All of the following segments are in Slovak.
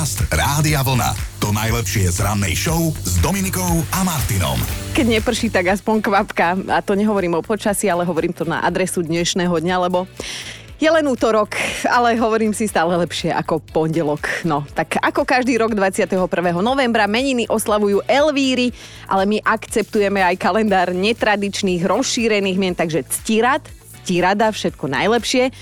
Podcast Rádia Vlna. To najlepšie z rannej show s Dominikou a Martinom. Keď neprší, tak aspoň kvapka. A to nehovorím o počasí, ale hovorím to na adresu dnešného dňa, lebo je len útorok, ale hovorím si stále lepšie ako pondelok. No, tak ako každý rok 21. novembra meniny oslavujú Elvíry, ale my akceptujeme aj kalendár netradičných, rozšírených mien, takže ctirad, ctirada, všetko najlepšie.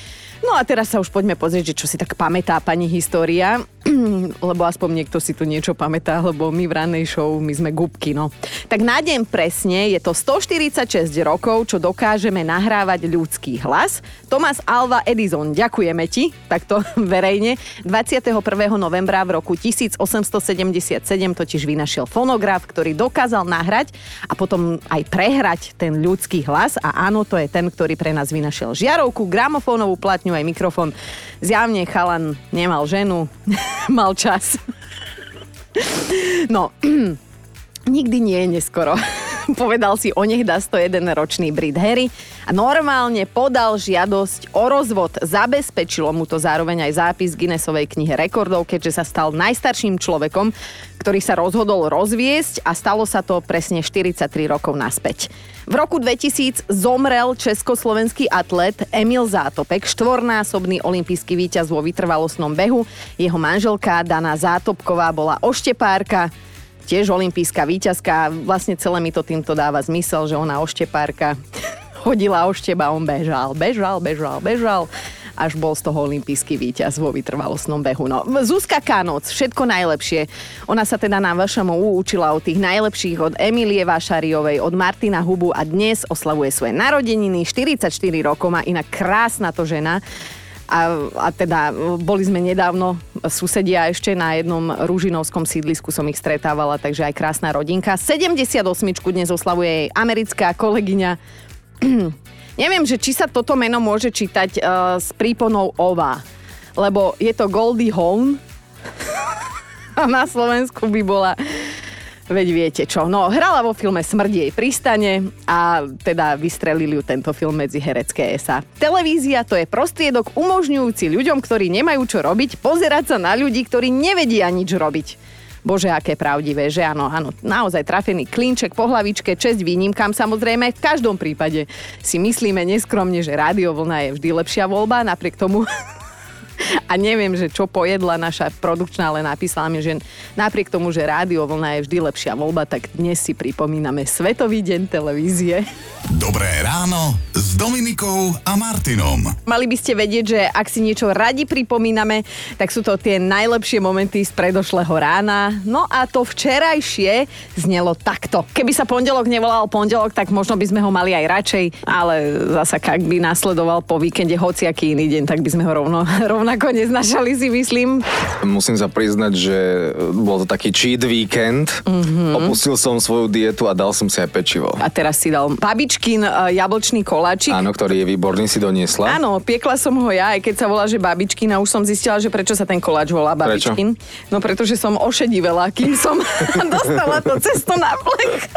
No a teraz sa už poďme pozrieť, že čo si tak pamätá pani história. lebo aspoň niekto si tu niečo pamätá, lebo my v ranej show, my sme gubky, no. Tak na deň presne je to 146 rokov, čo dokážeme nahrávať ľudský hlas. Thomas Alva Edison, ďakujeme ti, takto verejne. 21. novembra v roku 1877 totiž vynašiel fonograf, ktorý dokázal nahrať a potom aj prehrať ten ľudský hlas a áno, to je ten, ktorý pre nás vynašiel žiarovku, gramofónovú platňu aj mikrofón. Zjavne chalan nemal ženu, mal čas. No, nikdy nie je neskoro. Povedal si onehda 101 ročný Brit Harry a normálne podal žiadosť o rozvod. Zabezpečilo mu to zároveň aj zápis Guinnessovej knihe rekordov, keďže sa stal najstarším človekom, ktorý sa rozhodol rozviesť a stalo sa to presne 43 rokov naspäť. V roku 2000 zomrel československý atlet Emil Zátopek, štvornásobný olimpijský víťaz vo vytrvalostnom behu. Jeho manželka Dana Zátopková bola oštepárka, tiež olimpijská víťazka. Vlastne celé mi to týmto dáva zmysel, že ona oštepárka chodila o šteba, on bežal, bežal, bežal, bežal až bol z toho olimpijský víťaz vo vytrvalostnom behu. No, Zuzka Kánoc, všetko najlepšie. Ona sa teda na vašom učila od tých najlepších, od Emilie Vašariovej, od Martina Hubu a dnes oslavuje svoje narodeniny, 44 rokov má inak krásna to žena. A, a teda boli sme nedávno susedia ešte na jednom rúžinovskom sídlisku som ich stretávala, takže aj krásna rodinka. 78 dnes oslavuje jej americká kolegyňa. Neviem, že či sa toto meno môže čítať uh, s príponou ova, lebo je to Goldie Hawn a na Slovensku by bola Veď viete čo. No, hrala vo filme Smrdí jej pristane a teda vystrelili ju tento film medzi herecké esa. Televízia to je prostriedok umožňujúci ľuďom, ktorí nemajú čo robiť, pozerať sa na ľudí, ktorí nevedia nič robiť. Bože, aké pravdivé, že áno, áno, naozaj trafený klinček po hlavičke, česť výnimkám samozrejme. V každom prípade si myslíme neskromne, že rádiovlna je vždy lepšia voľba, napriek tomu a neviem, že čo pojedla naša produkčná, ale napísala mi, že napriek tomu, že rádio vlna je vždy lepšia voľba, tak dnes si pripomíname Svetový deň televízie. Dobré ráno s Dominikou a Martinom. Mali by ste vedieť, že ak si niečo radi pripomíname, tak sú to tie najlepšie momenty z predošlého rána. No a to včerajšie znelo takto. Keby sa pondelok nevolal pondelok, tak možno by sme ho mali aj radšej, ale zasa ak by nasledoval po víkende hociaký iný deň, tak by sme ho rovno, rovno rovnako neznašali si myslím. Musím sa priznať, že bol to taký cheat weekend. Mm-hmm. Opustil som svoju dietu a dal som si aj pečivo. A teraz si dal babičkin uh, jablčný koláčik. Áno, ktorý je výborný, si doniesla. Áno, piekla som ho ja, aj keď sa volá, že a už som zistila, že prečo sa ten koláč volá babičkin. Prečo? No pretože som ošedivela, kým som dostala to cesto na plech.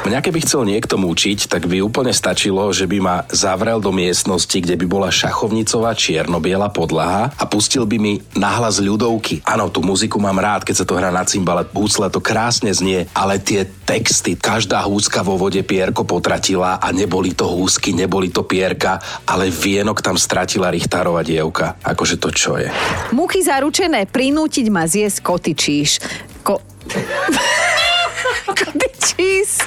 Mňa keby chcel niekto mučiť, tak by úplne stačilo, že by ma zavrel do miestnosti, kde by bola šachovnicová čierno-biela podlaha a pustil by mi nahlas ľudovky. Áno, tú muziku mám rád, keď sa to hrá na cymbale, húcle to krásne znie, ale tie texty, každá húska vo vode pierko potratila a neboli to húsky, neboli to pierka, ale vienok tam stratila Richtárova dievka. Akože to čo je? Muchy zaručené, prinútiť ma zjesť kotyčíš. Ko... kotyčís.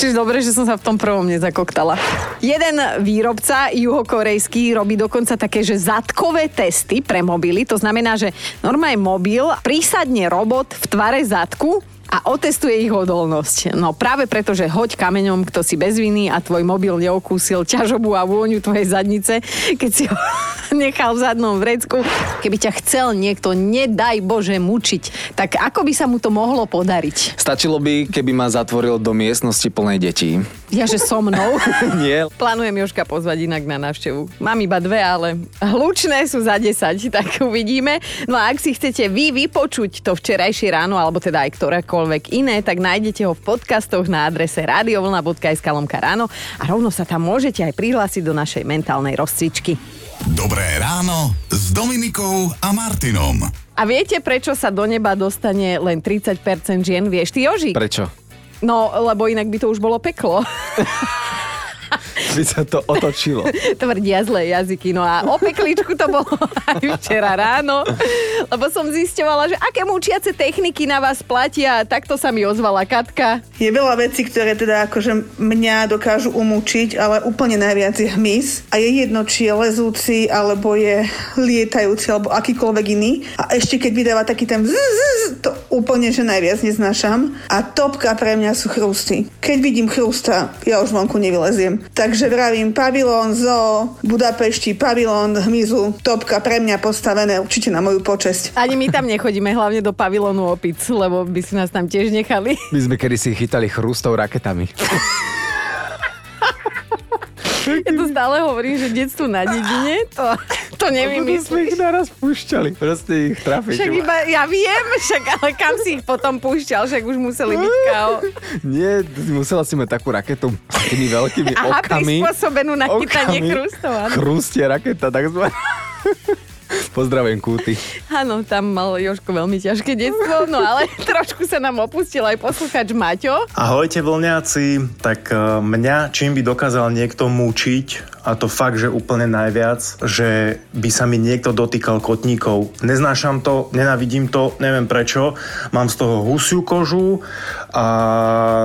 Čiže dobre, že som sa v tom prvom nezakoktala. Jeden výrobca juhokorejský robí dokonca také, že zadkové testy pre mobily. To znamená, že normálne mobil prísadne robot v tvare zadku a otestuje ich odolnosť. No práve preto, že hoď kameňom, kto si bez viny a tvoj mobil neokúsil ťažobu a vôňu tvojej zadnice, keď si ho nechal v zadnom vrecku. Keby ťa chcel niekto, nedaj Bože, mučiť, tak ako by sa mu to mohlo podariť? Stačilo by, keby ma zatvoril do miestnosti plnej detí. Ja, že so mnou? Nie. Plánujem Joška pozvať inak na návštevu. Mám iba dve, ale hlučné sú za 10, tak uvidíme. No a ak si chcete vy vypočuť to včerajšie ráno, alebo teda aj ktorékoľvek iné, tak nájdete ho v podcastoch na adrese radiovlna.sk lomka ráno a rovno sa tam môžete aj prihlásiť do našej mentálnej rozcvičky. Dobré ráno s Dominikou a Martinom. A viete, prečo sa do neba dostane len 30% žien? Vieš, ty Jožík? Prečo? No, lebo inak by to už bolo peklo. By sa to otočilo. Tvrdia zlé jazyky. No a o pekličku to bolo aj včera ráno, lebo som zisťovala, že aké mučiace techniky na vás platia. Takto sa mi ozvala Katka. Je veľa vecí, ktoré teda akože mňa dokážu umúčiť, ale úplne najviac je hmyz. A je jedno, či je lezúci, alebo je lietajúci, alebo akýkoľvek iný. A ešte keď vydáva taký ten zzz, to úplne, že najviac neznášam. A topka pre mňa sú chrusty. Keď vidím chrusta, ja už vonku nevyleziem. Takže vravím, pavilón zo Budapešti, pavilón hmyzu, topka pre mňa postavené určite na moju počesť. Ani my tam nechodíme, hlavne do pavilónu opic, lebo by si nás tam tiež nechali. My sme kedysi chytali chrustov raketami. Ja to stále hovorím, že detstvo na dedine, to, to sme nevymyslíš. ich naraz púšťali. Proste ich trafiť. Však iba, ja viem, však ale kam si ich potom púšťal, však už museli byť kao. Nie, musela si mať takú raketu s tými veľkými Aha, okami. prispôsobenú na chytanie chrustov. Chrustie raketa, takzvaná. Pozdravujem Kúty. Áno, tam mal Joško veľmi ťažké detstvo, no ale trošku sa nám opustil aj posluchač Maťo. Ahojte vlňáci, tak e, mňa čím by dokázal niekto mučiť, a to fakt, že úplne najviac, že by sa mi niekto dotýkal kotníkov. Neznášam to, nenavidím to, neviem prečo. Mám z toho husiu kožu a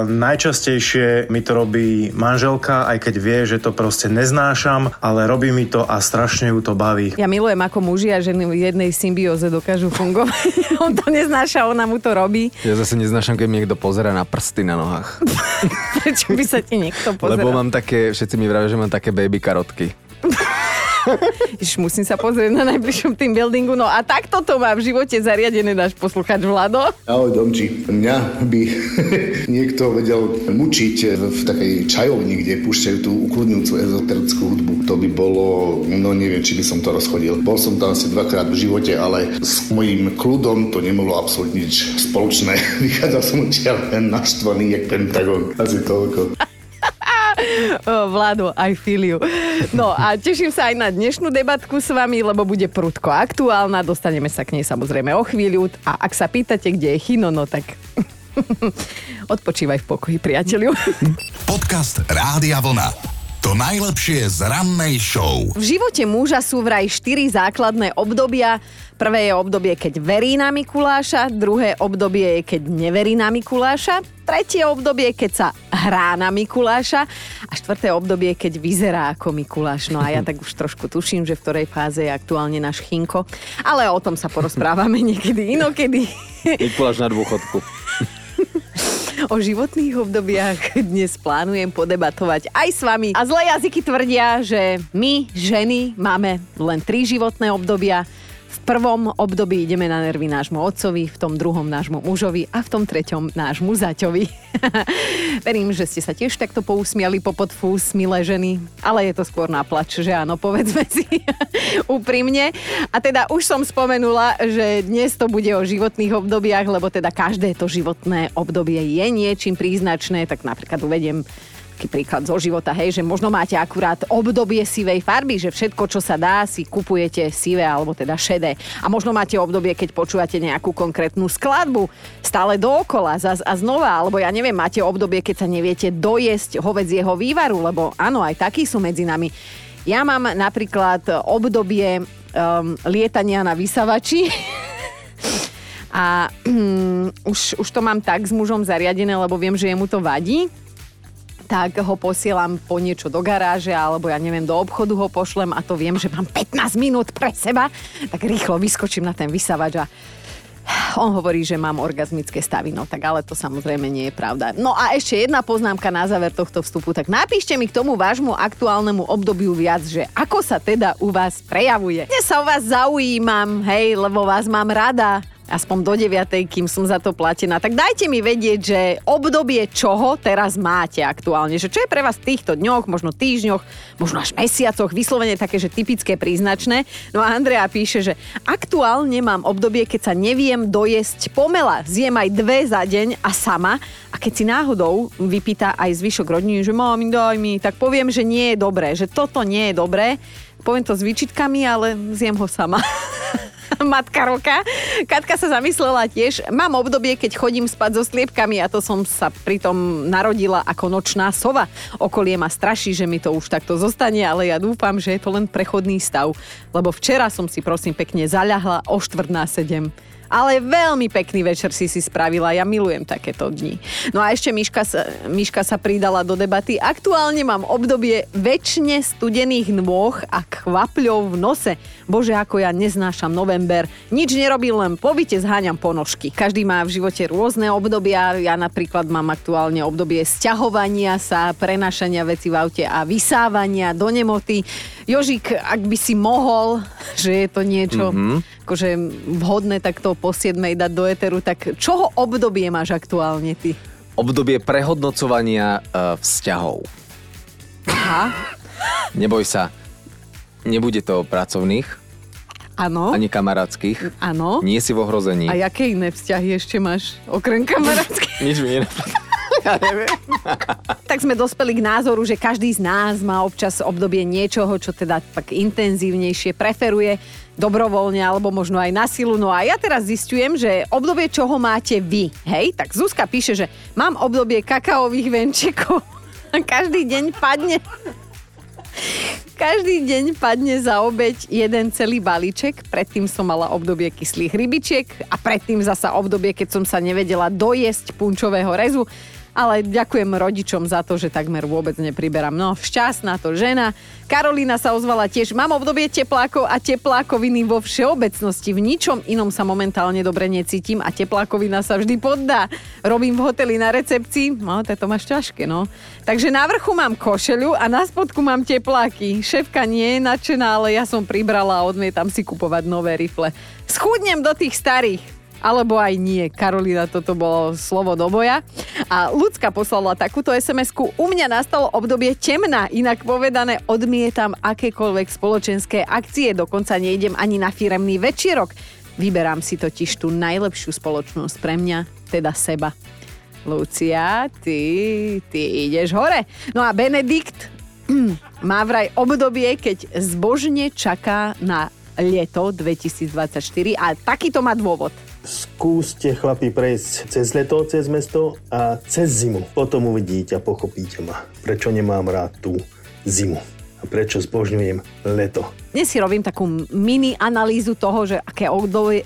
najčastejšie mi to robí manželka, aj keď vie, že to proste neznášam, ale robí mi to a strašne ju to baví. Ja milujem, ako muži a ženy v jednej symbióze dokážu fungovať. On to neznáša, ona mu to robí. Ja zase neznášam, keď mi niekto pozera na prsty na nohách. Prečo by sa ti niekto pozeral? Lebo mám také, všetci mi vravia, že mám také baby karotky. Iš, musím sa pozrieť na najbližšom tým buildingu. No a takto to má v živote zariadené náš posluchač Vlado. Ahoj Domči, mňa by niekto vedel mučiť v takej čajovni, kde púšťajú tú ukludňujúcu ezoterickú hudbu. To by bolo, no neviem, či by som to rozchodil. Bol som tam asi dvakrát v živote, ale s mojím kľudom to nemalo absolútne nič spoločné. Vychádzal som odtiaľ len naštvaný, jak Pentagon. Asi toľko. I feel you. No a teším sa aj na dnešnú debatku s vami, lebo bude prudko aktuálna. Dostaneme sa k nej samozrejme o chvíľu. A ak sa pýtate, kde je Chino, no tak odpočívaj v pokoji, priateľu. Podcast Rádia Vlna. To najlepšie z rannej show. V živote muža sú vraj štyri základné obdobia. Prvé je obdobie, keď verí na Mikuláša, druhé obdobie je, keď neverí na Mikuláša, tretie obdobie, keď sa hrá na Mikuláša a štvrté obdobie, keď vyzerá ako Mikuláš. No a ja tak už trošku tuším, že v ktorej fáze je aktuálne náš Chinko. Ale o tom sa porozprávame niekedy inokedy. Mikuláš na dôchodku. O životných obdobiach dnes plánujem podebatovať aj s vami. A zlé jazyky tvrdia, že my, ženy, máme len tri životné obdobia. V prvom období ideme na nervy nášmu otcovi, v tom druhom nášmu mužovi a v tom treťom nášmu zaťovi. Verím, že ste sa tiež takto pousmiali po podfús, milé ženy, ale je to skôr na plač, že áno, povedzme si úprimne. A teda už som spomenula, že dnes to bude o životných obdobiach, lebo teda každé to životné obdobie je niečím príznačné, tak napríklad uvediem taký príklad zo života, hej, že možno máte akurát obdobie sivej farby, že všetko, čo sa dá, si kupujete sivé alebo teda šedé. A možno máte obdobie, keď počúvate nejakú konkrétnu skladbu stále dookola, zas a znova, alebo ja neviem, máte obdobie, keď sa neviete dojesť hovedzieho vývaru, lebo áno, aj takí sú medzi nami. Ja mám napríklad obdobie um, lietania na vysavači. A um, už, už to mám tak s mužom zariadené, lebo viem, že jemu to vadí tak ho posielam po niečo do garáže alebo ja neviem, do obchodu ho pošlem a to viem, že mám 15 minút pre seba, tak rýchlo vyskočím na ten vysavač a on hovorí, že mám orgazmické stavy, no tak ale to samozrejme nie je pravda. No a ešte jedna poznámka na záver tohto vstupu, tak napíšte mi k tomu vášmu aktuálnemu obdobiu viac, že ako sa teda u vás prejavuje. Dnes sa o vás zaujímam, hej, lebo vás mám rada aspoň do 9, kým som za to platená. Tak dajte mi vedieť, že obdobie čoho teraz máte aktuálne. Že čo je pre vás v týchto dňoch, možno týždňoch, možno až mesiacoch, vyslovene také, že typické, príznačné. No a Andrea píše, že aktuálne mám obdobie, keď sa neviem dojesť pomela. Zjem aj dve za deň a sama. A keď si náhodou vypýta aj zvyšok rodiny, že mami, daj mi, tak poviem, že nie je dobré, že toto nie je dobré. Poviem to s výčitkami, ale zjem ho sama. matka roka. Katka sa zamyslela tiež. Mám obdobie, keď chodím spať so sliepkami a to som sa pritom narodila ako nočná sova. Okolie ma straší, že mi to už takto zostane, ale ja dúfam, že je to len prechodný stav. Lebo včera som si prosím pekne zaľahla o štvrt na sedem. Ale veľmi pekný večer si si spravila. Ja milujem takéto dni. No a ešte Miška sa, Miška sa pridala do debaty. Aktuálne mám obdobie väčšine studených nôh a kvapľov v nose. Bože, ako ja neznášam november. Nič nerobím, len po byte zháňam ponožky. Každý má v živote rôzne obdobia. Ja napríklad mám aktuálne obdobie sťahovania sa, prenašania veci v aute a vysávania do nemoty. Jožik, ak by si mohol, že je to niečo mm-hmm. Akože vhodné takto po 7 dať do eteru, tak čoho obdobie máš aktuálne ty? Obdobie prehodnocovania uh, vzťahov. Aha, Neboj sa, nebude to pracovných, áno. ani kamarátskych. Áno. Nie si v ohrození. A jaké iné vzťahy ešte máš, okrem kamarátskych? Nič mi nenapadá. tak sme dospeli k názoru, že každý z nás má občas obdobie niečoho, čo teda tak intenzívnejšie preferuje dobrovoľne alebo možno aj na silu. No a ja teraz zistujem, že obdobie, čoho máte vy, hej? Tak Zuzka píše, že mám obdobie kakaových venčekov. Každý deň padne každý deň padne za obeď jeden celý balíček. Predtým som mala obdobie kyslých rybičiek a predtým zasa obdobie, keď som sa nevedela dojesť punčového rezu ale ďakujem rodičom za to, že takmer vôbec nepriberám. No, šťastná to žena. Karolína sa ozvala tiež. Mám obdobie teplákov a teplákoviny vo všeobecnosti. V ničom inom sa momentálne dobre necítim a teplákovina sa vždy poddá. Robím v hoteli na recepcii. No, to máš ťažké, no. Takže na vrchu mám košeľu a na spodku mám tepláky. Šéfka nie je nadšená, ale ja som pribrala a odmietam si kupovať nové rifle. Schudnem do tých starých alebo aj nie. Karolina, toto bolo slovo do boja. A Lucka poslala takúto SMS-ku. U mňa nastalo obdobie temna, inak povedané odmietam akékoľvek spoločenské akcie, dokonca nejdem ani na firemný večierok. Vyberám si totiž tú najlepšiu spoločnosť pre mňa, teda seba. Lucia, ty, ty ideš hore. No a Benedikt má vraj obdobie, keď zbožne čaká na leto 2024 a takýto má dôvod. Skúste chlapi prejsť cez leto, cez mesto a cez zimu. Potom uvidíte a pochopíte ma, prečo nemám rád tú zimu a prečo zbožňujem leto. Dnes si robím takú mini analýzu toho, že aké obdobie,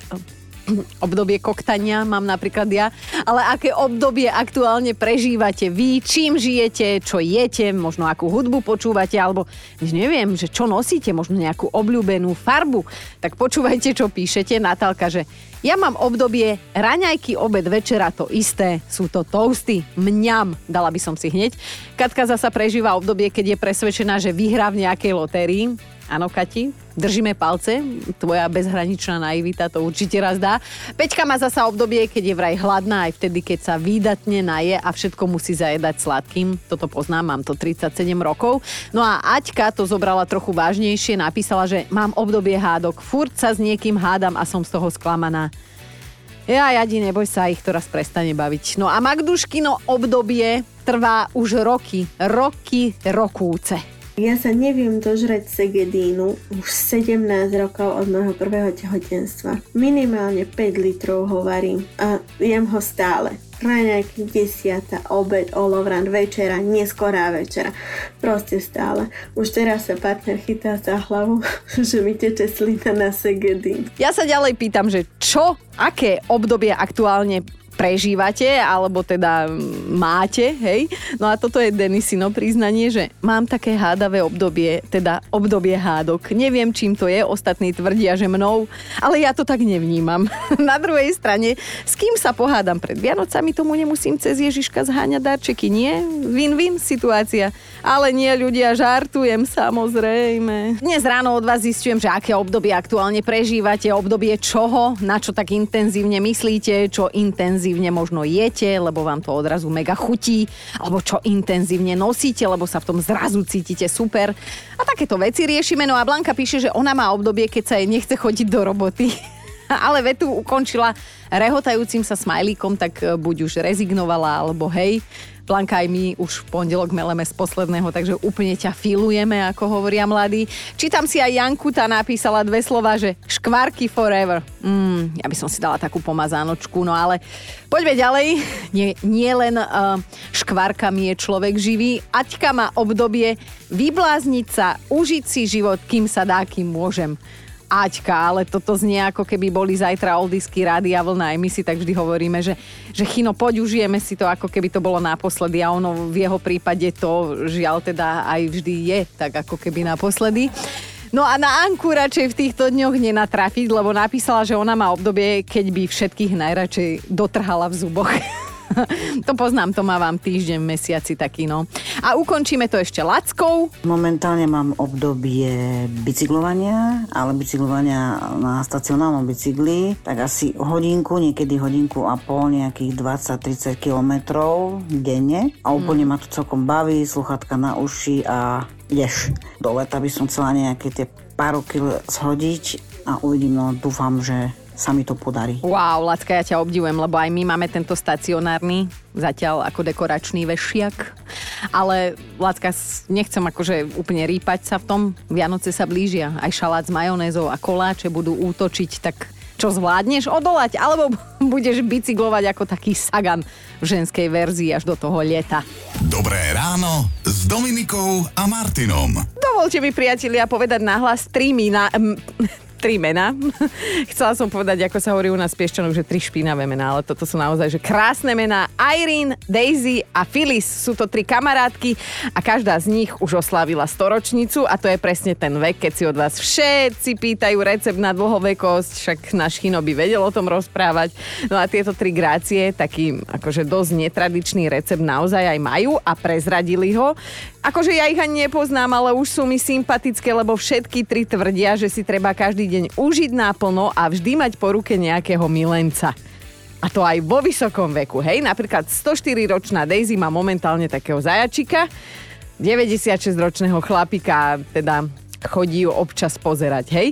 obdobie koktania mám napríklad ja, ale aké obdobie aktuálne prežívate vy, čím žijete, čo jete, možno akú hudbu počúvate, alebo neviem, že čo nosíte, možno nejakú obľúbenú farbu. Tak počúvajte, čo píšete. Natálka, že ja mám obdobie raňajky, obed, večera, to isté, sú to toasty, mňam, dala by som si hneď. Katka zasa prežíva obdobie, keď je presvedčená, že vyhrá v nejakej lotérii. Áno, Kati, držíme palce, tvoja bezhraničná naivita to určite raz dá. Peťka má zasa obdobie, keď je vraj hladná, aj vtedy, keď sa výdatne naje a všetko musí zajedať sladkým. Toto poznám, mám to 37 rokov. No a Aťka to zobrala trochu vážnejšie, napísala, že mám obdobie hádok, furt sa s niekým hádam a som z toho sklamaná. Ja, Jadi, neboj sa, ich to raz prestane baviť. No a Magduškino obdobie trvá už roky, roky, rokúce. Ja sa neviem dožrať segedínu už 17 rokov od môjho prvého tehotenstva. Minimálne 5 litrov ho varím a jem ho stále. Raňajky, desiata, obed, olovran, večera, neskorá večera. Proste stále. Už teraz sa partner chytá za hlavu, že mi teče slina na segedín. Ja sa ďalej pýtam, že čo, aké obdobie aktuálne prežívate, alebo teda máte, hej. No a toto je Denisino priznanie, že mám také hádavé obdobie, teda obdobie hádok. Neviem, čím to je, ostatní tvrdia, že mnou, ale ja to tak nevnímam. Na druhej strane, s kým sa pohádam pred Vianocami, tomu nemusím cez Ježiška zháňať darčeky, nie? Win-win situácia. Ale nie, ľudia, žartujem samozrejme. Dnes ráno od vás zistujem, že aké obdobie aktuálne prežívate, obdobie čoho, na čo tak intenzívne myslíte, čo intenzívne intenzívne možno jete, lebo vám to odrazu mega chutí, alebo čo intenzívne nosíte, lebo sa v tom zrazu cítite super. A takéto veci riešime. No a Blanka píše, že ona má obdobie, keď sa jej nechce chodiť do roboty. Ale vetu ukončila rehotajúcim sa smajlíkom, tak buď už rezignovala, alebo hej, Blanka, aj my už v pondelok meleme z posledného, takže úplne ťa filujeme, ako hovoria mladí. Čítam si aj Janku, tá napísala dve slova, že škvarky forever. Mm, ja by som si dala takú pomazánočku, no ale poďme ďalej. Nie, nie len uh, škvarkami je človek živý. Aťka má obdobie vyblázniť sa, užiť si život, kým sa dá, kým môžem. Aťka, ale toto znie ako keby boli zajtra oldisky rádia vlna. Aj my si tak vždy hovoríme, že, že chino, poď užijeme si to, ako keby to bolo naposledy. A ono v jeho prípade to žiaľ teda aj vždy je tak ako keby naposledy. No a na Anku radšej v týchto dňoch nenatrafiť, lebo napísala, že ona má obdobie, keď by všetkých najradšej dotrhala v zuboch. to poznám, to mávam týždeň, mesiaci taký, no. A ukončíme to ešte lackou. Momentálne mám obdobie bicyklovania, ale bicyklovania na stacionálnom bicykli, tak asi hodinku, niekedy hodinku a pol, nejakých 20-30 kilometrov denne a úplne mm. ma to celkom baví, sluchatka na uši a ideš. Do leta by som chcela nejaké tie pár kil zhodiť a uvidím, no dúfam, že sa mi to podarí. Wow, Lacka, ja ťa obdivujem, lebo aj my máme tento stacionárny, zatiaľ ako dekoračný vešiak. Ale Lacka, nechcem akože úplne rýpať sa v tom. Vianoce sa blížia, aj šalát s majonézou a koláče budú útočiť, tak čo zvládneš odolať, alebo budeš bicyklovať ako taký sagan v ženskej verzii až do toho leta. Dobré ráno s Dominikou a Martinom. Dovolte mi, priatelia, povedať nahlas tri, mina, tri mená. Chcela som povedať, ako sa hovorí u nás Piešťanov, že tri špinavé mená, ale toto sú naozaj že krásne mená. Irene, Daisy a Phyllis sú to tri kamarátky a každá z nich už oslávila storočnicu a to je presne ten vek, keď si od vás všetci pýtajú recept na dlhovekosť, však náš Chino by vedel o tom rozprávať. No a tieto tri grácie, taký akože dosť netradičný recept naozaj aj majú a prezradili ho. Akože ja ich ani nepoznám, ale už sú mi sympatické, lebo všetky tri tvrdia, že si treba každý deň užiť náplno a vždy mať po ruke nejakého milenca. A to aj vo vysokom veku, hej? Napríklad 104-ročná Daisy má momentálne takého zajačika, 96-ročného chlapika, teda chodí ju občas pozerať, hej.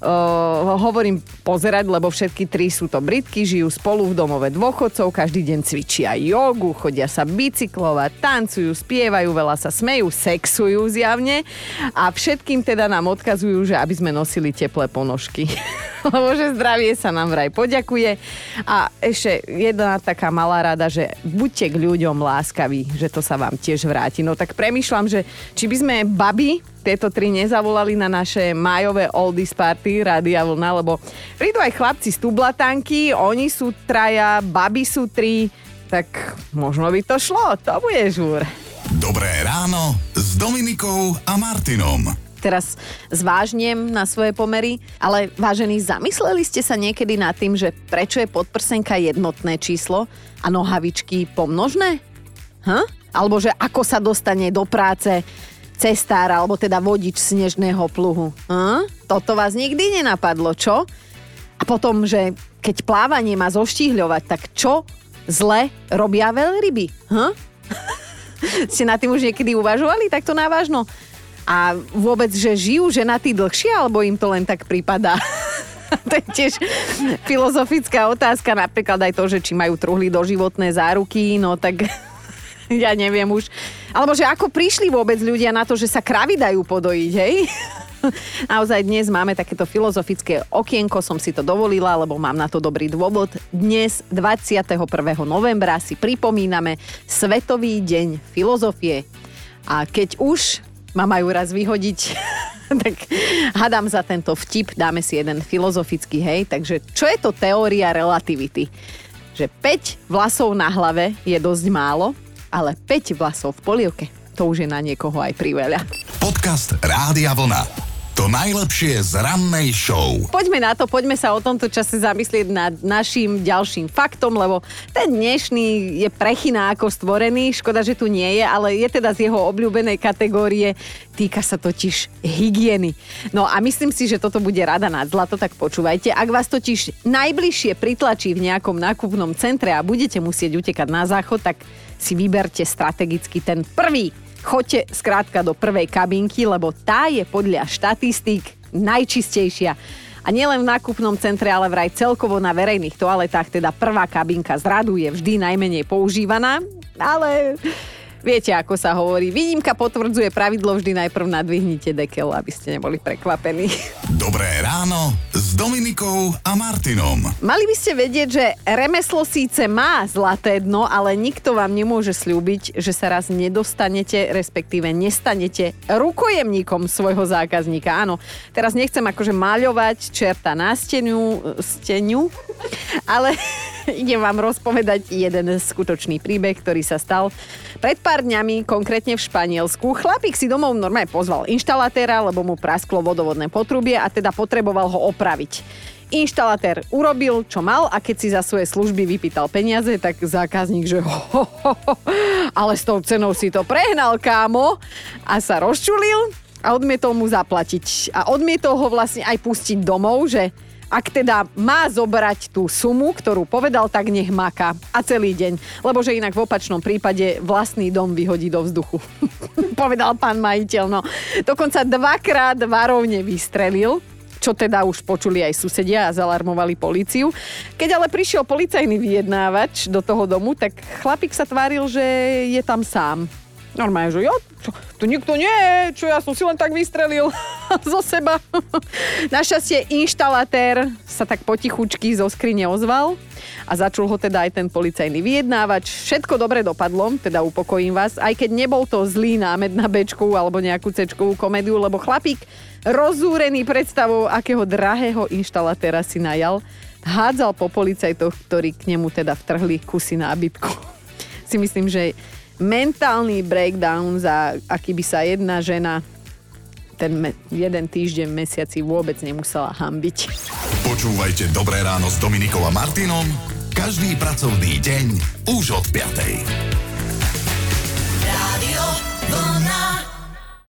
Uh, hovorím pozerať, lebo všetky tri sú to Britky, žijú spolu v domove dôchodcov, každý deň cvičia jogu, chodia sa bicyklovať, tancujú, spievajú, veľa sa smejú, sexujú zjavne a všetkým teda nám odkazujú, že aby sme nosili teplé ponožky. lebo že zdravie sa nám vraj poďakuje. A ešte jedna taká malá rada, že buďte k ľuďom láskaví, že to sa vám tiež vráti. No tak premyšľam, že či by sme baby tieto tri nezavolali na naše majové oldies party Rádia Vlna, lebo prídu aj chlapci z Tublatanky, oni sú traja, baby sú tri, tak možno by to šlo, to bude žúr. Dobré ráno s Dominikou a Martinom teraz zvážnem na svoje pomery, ale vážení, zamysleli ste sa niekedy nad tým, že prečo je podprsenka jednotné číslo a nohavičky pomnožné? Hm? Alebo že ako sa dostane do práce cestár alebo teda vodič snežného pluhu. Hm? Toto vás nikdy nenapadlo, čo? A potom, že keď plávanie má zoštíhľovať, tak čo zle robia veľryby? Hm? Ste na tým už niekedy uvažovali takto návažno? A vôbec, že žijú ženatí dlhšie, alebo im to len tak prípada? to je tiež filozofická otázka, napríklad aj to, že či majú truhly doživotné záruky, no tak ja neviem už. Alebo že ako prišli vôbec ľudia na to, že sa kravy dajú podojiť, hej? Naozaj dnes máme takéto filozofické okienko, som si to dovolila, lebo mám na to dobrý dôvod. Dnes, 21. novembra, si pripomíname Svetový deň filozofie. A keď už ma majú raz vyhodiť, tak hadám za tento vtip, dáme si jeden filozofický, hej. Takže čo je to teória relativity? Že 5 vlasov na hlave je dosť málo, ale 5 vlasov v polievke, to už je na niekoho aj priveľa. Podcast Rádia Vlna. To najlepšie z rannej show. Poďme na to, poďme sa o tomto čase zamyslieť nad našim ďalším faktom, lebo ten dnešný je prechyná ako stvorený, škoda, že tu nie je, ale je teda z jeho obľúbenej kategórie, týka sa totiž hygieny. No a myslím si, že toto bude rada nad zlato, tak počúvajte. Ak vás totiž najbližšie pritlačí v nejakom nákupnom centre a budete musieť utekať na záchod, tak si vyberte strategicky ten prvý Choďte skrátka do prvej kabinky, lebo tá je podľa štatistík najčistejšia. A nielen v nákupnom centre, ale vraj celkovo na verejných toaletách, teda prvá kabinka z radu je vždy najmenej používaná. Ale viete, ako sa hovorí. Výnimka potvrdzuje pravidlo vždy najprv nadvihnite dekel, aby ste neboli prekvapení. Dobré ráno s Dominikou a Martinom. Mali by ste vedieť, že remeslo síce má zlaté dno, ale nikto vám nemôže slúbiť, že sa raz nedostanete, respektíve nestanete rukojemníkom svojho zákazníka. Áno, teraz nechcem akože maľovať čerta na stenu, stenu ale idem vám rozpovedať jeden skutočný príbeh, ktorý sa stal pred pár dňami, konkrétne v Španielsku. Chlapík si domov normálne pozval inštalatéra, lebo mu prasklo vodovodné potrubie a teda potreboval ho opraviť. Inštalatér urobil, čo mal a keď si za svoje služby vypýtal peniaze, tak zákazník, že ho, ho, ho, ale s tou cenou si to prehnal, kámo, a sa rozčulil a odmietol mu zaplatiť. A odmietol ho vlastne aj pustiť domov, že ak teda má zobrať tú sumu, ktorú povedal, tak nech maka. A celý deň. Lebo že inak v opačnom prípade vlastný dom vyhodí do vzduchu. povedal pán majiteľ. No. Dokonca dvakrát varovne vystrelil čo teda už počuli aj susedia a zalarmovali políciu. Keď ale prišiel policajný vyjednávač do toho domu, tak chlapík sa tváril, že je tam sám. Normálne, že jo, čo, tu nikto nie čo ja som si len tak vystrelil zo seba. Našťastie inštalatér sa tak potichučky zo skrine ozval a začul ho teda aj ten policajný vyjednávač. Všetko dobre dopadlo, teda upokojím vás, aj keď nebol to zlý námed na bečku alebo nejakú cečkovú komédiu, lebo chlapík rozúrený predstavou, akého drahého inštalatéra si najal, hádzal po policajtoch, ktorí k nemu teda vtrhli kusy nábytku. Si myslím, že mentálny breakdown, za aký by sa jedna žena ten me- jeden týždeň, mesiaci vôbec nemusela hambiť. Počúvajte Dobré ráno s Dominikou a Martinom každý pracovný deň už od 5.